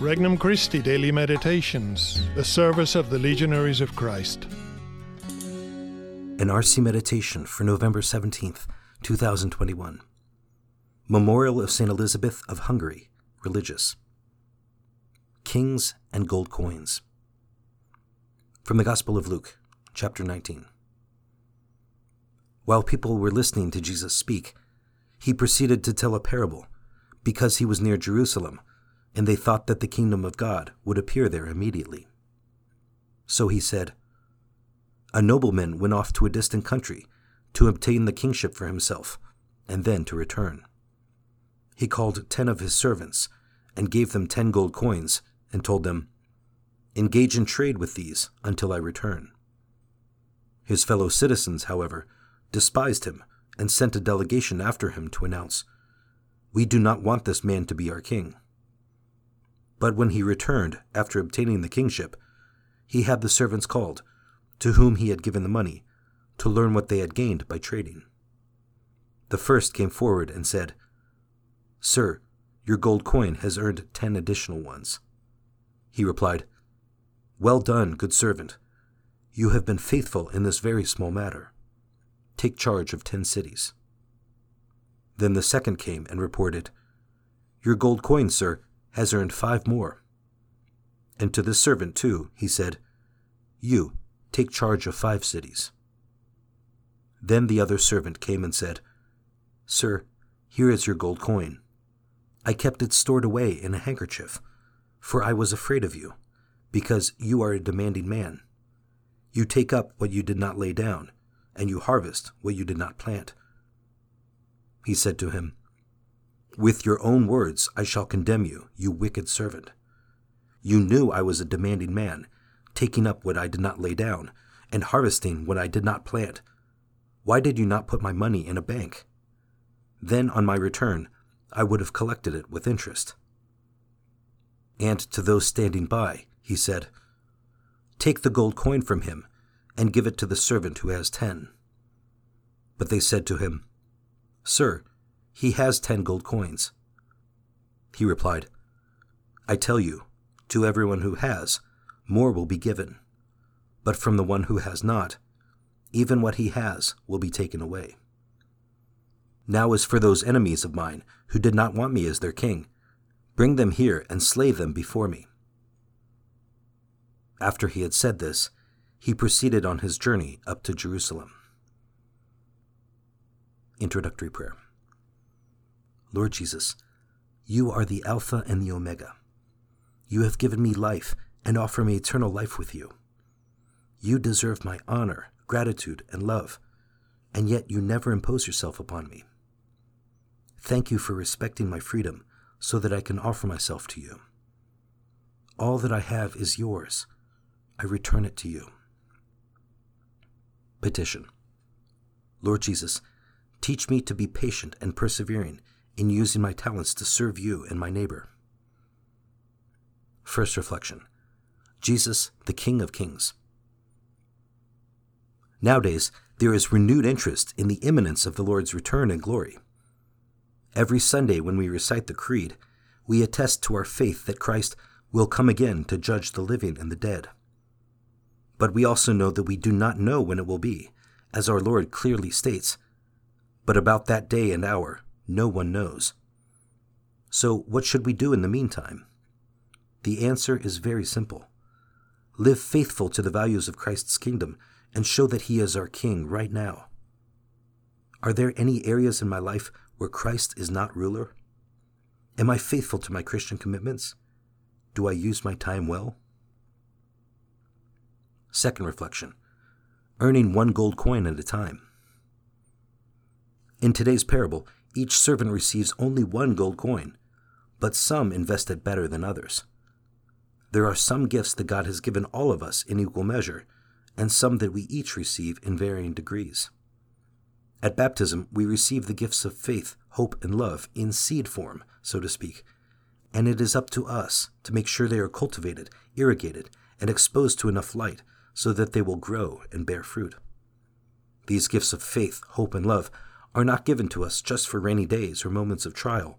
Regnum Christi Daily Meditations, the service of the Legionaries of Christ. An RC Meditation for November 17th, 2021. Memorial of St. Elizabeth of Hungary, Religious. Kings and Gold Coins. From the Gospel of Luke, chapter 19. While people were listening to Jesus speak, he proceeded to tell a parable, because he was near Jerusalem and they thought that the kingdom of God would appear there immediately. So he said, A nobleman went off to a distant country to obtain the kingship for himself, and then to return. He called ten of his servants, and gave them ten gold coins, and told them, Engage in trade with these until I return. His fellow citizens, however, despised him, and sent a delegation after him to announce, We do not want this man to be our king. But when he returned, after obtaining the kingship, he had the servants called, to whom he had given the money, to learn what they had gained by trading. The first came forward and said, Sir, your gold coin has earned ten additional ones. He replied, Well done, good servant. You have been faithful in this very small matter. Take charge of ten cities. Then the second came and reported, Your gold coin, sir, has earned five more. And to this servant, too, he said, You take charge of five cities. Then the other servant came and said, Sir, here is your gold coin. I kept it stored away in a handkerchief, for I was afraid of you, because you are a demanding man. You take up what you did not lay down, and you harvest what you did not plant. He said to him, with your own words I shall condemn you, you wicked servant. You knew I was a demanding man, taking up what I did not lay down, and harvesting what I did not plant. Why did you not put my money in a bank? Then, on my return, I would have collected it with interest. And to those standing by, he said, Take the gold coin from him, and give it to the servant who has ten. But they said to him, Sir, he has ten gold coins. He replied, I tell you, to everyone who has, more will be given. But from the one who has not, even what he has will be taken away. Now, as for those enemies of mine who did not want me as their king, bring them here and slay them before me. After he had said this, he proceeded on his journey up to Jerusalem. Introductory Prayer. Lord Jesus, you are the Alpha and the Omega. You have given me life and offer me eternal life with you. You deserve my honor, gratitude, and love, and yet you never impose yourself upon me. Thank you for respecting my freedom so that I can offer myself to you. All that I have is yours. I return it to you. Petition Lord Jesus, teach me to be patient and persevering in using my talents to serve you and my neighbor. First reflection Jesus, the King of Kings. Nowadays, there is renewed interest in the imminence of the Lord's return and glory. Every Sunday, when we recite the Creed, we attest to our faith that Christ will come again to judge the living and the dead. But we also know that we do not know when it will be, as our Lord clearly states. But about that day and hour, no one knows. So, what should we do in the meantime? The answer is very simple live faithful to the values of Christ's kingdom and show that He is our King right now. Are there any areas in my life where Christ is not ruler? Am I faithful to my Christian commitments? Do I use my time well? Second reflection earning one gold coin at a time. In today's parable, each servant receives only one gold coin, but some invest it better than others. There are some gifts that God has given all of us in equal measure, and some that we each receive in varying degrees. At baptism, we receive the gifts of faith, hope, and love in seed form, so to speak, and it is up to us to make sure they are cultivated, irrigated, and exposed to enough light so that they will grow and bear fruit. These gifts of faith, hope, and love are not given to us just for rainy days or moments of trial,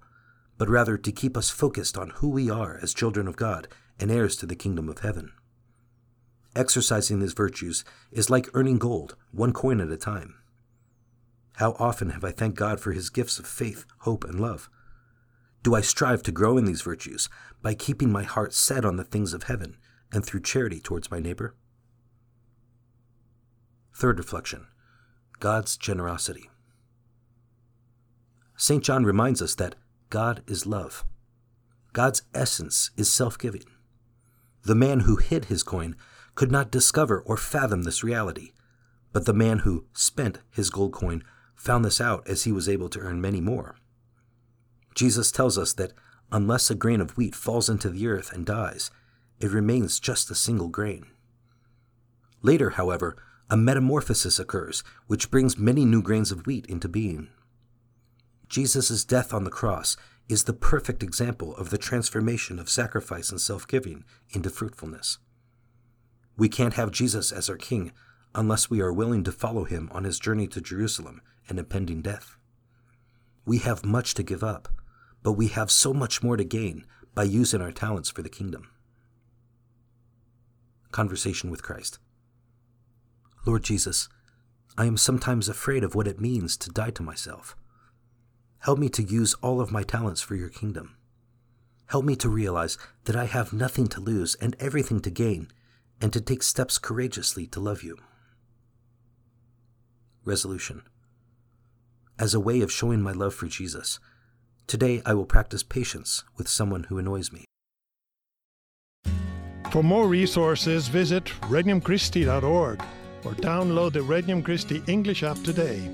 but rather to keep us focused on who we are as children of God and heirs to the kingdom of heaven. Exercising these virtues is like earning gold, one coin at a time. How often have I thanked God for his gifts of faith, hope, and love? Do I strive to grow in these virtues by keeping my heart set on the things of heaven and through charity towards my neighbor? Third reflection God's generosity. St. John reminds us that God is love. God's essence is self giving. The man who hid his coin could not discover or fathom this reality, but the man who spent his gold coin found this out as he was able to earn many more. Jesus tells us that unless a grain of wheat falls into the earth and dies, it remains just a single grain. Later, however, a metamorphosis occurs, which brings many new grains of wheat into being. Jesus' death on the cross is the perfect example of the transformation of sacrifice and self giving into fruitfulness. We can't have Jesus as our King unless we are willing to follow him on his journey to Jerusalem and impending death. We have much to give up, but we have so much more to gain by using our talents for the kingdom. Conversation with Christ. Lord Jesus, I am sometimes afraid of what it means to die to myself. Help me to use all of my talents for your kingdom. Help me to realize that I have nothing to lose and everything to gain, and to take steps courageously to love you. Resolution As a way of showing my love for Jesus, today I will practice patience with someone who annoys me. For more resources, visit regnumchristi.org or download the Regnum Christi English app today.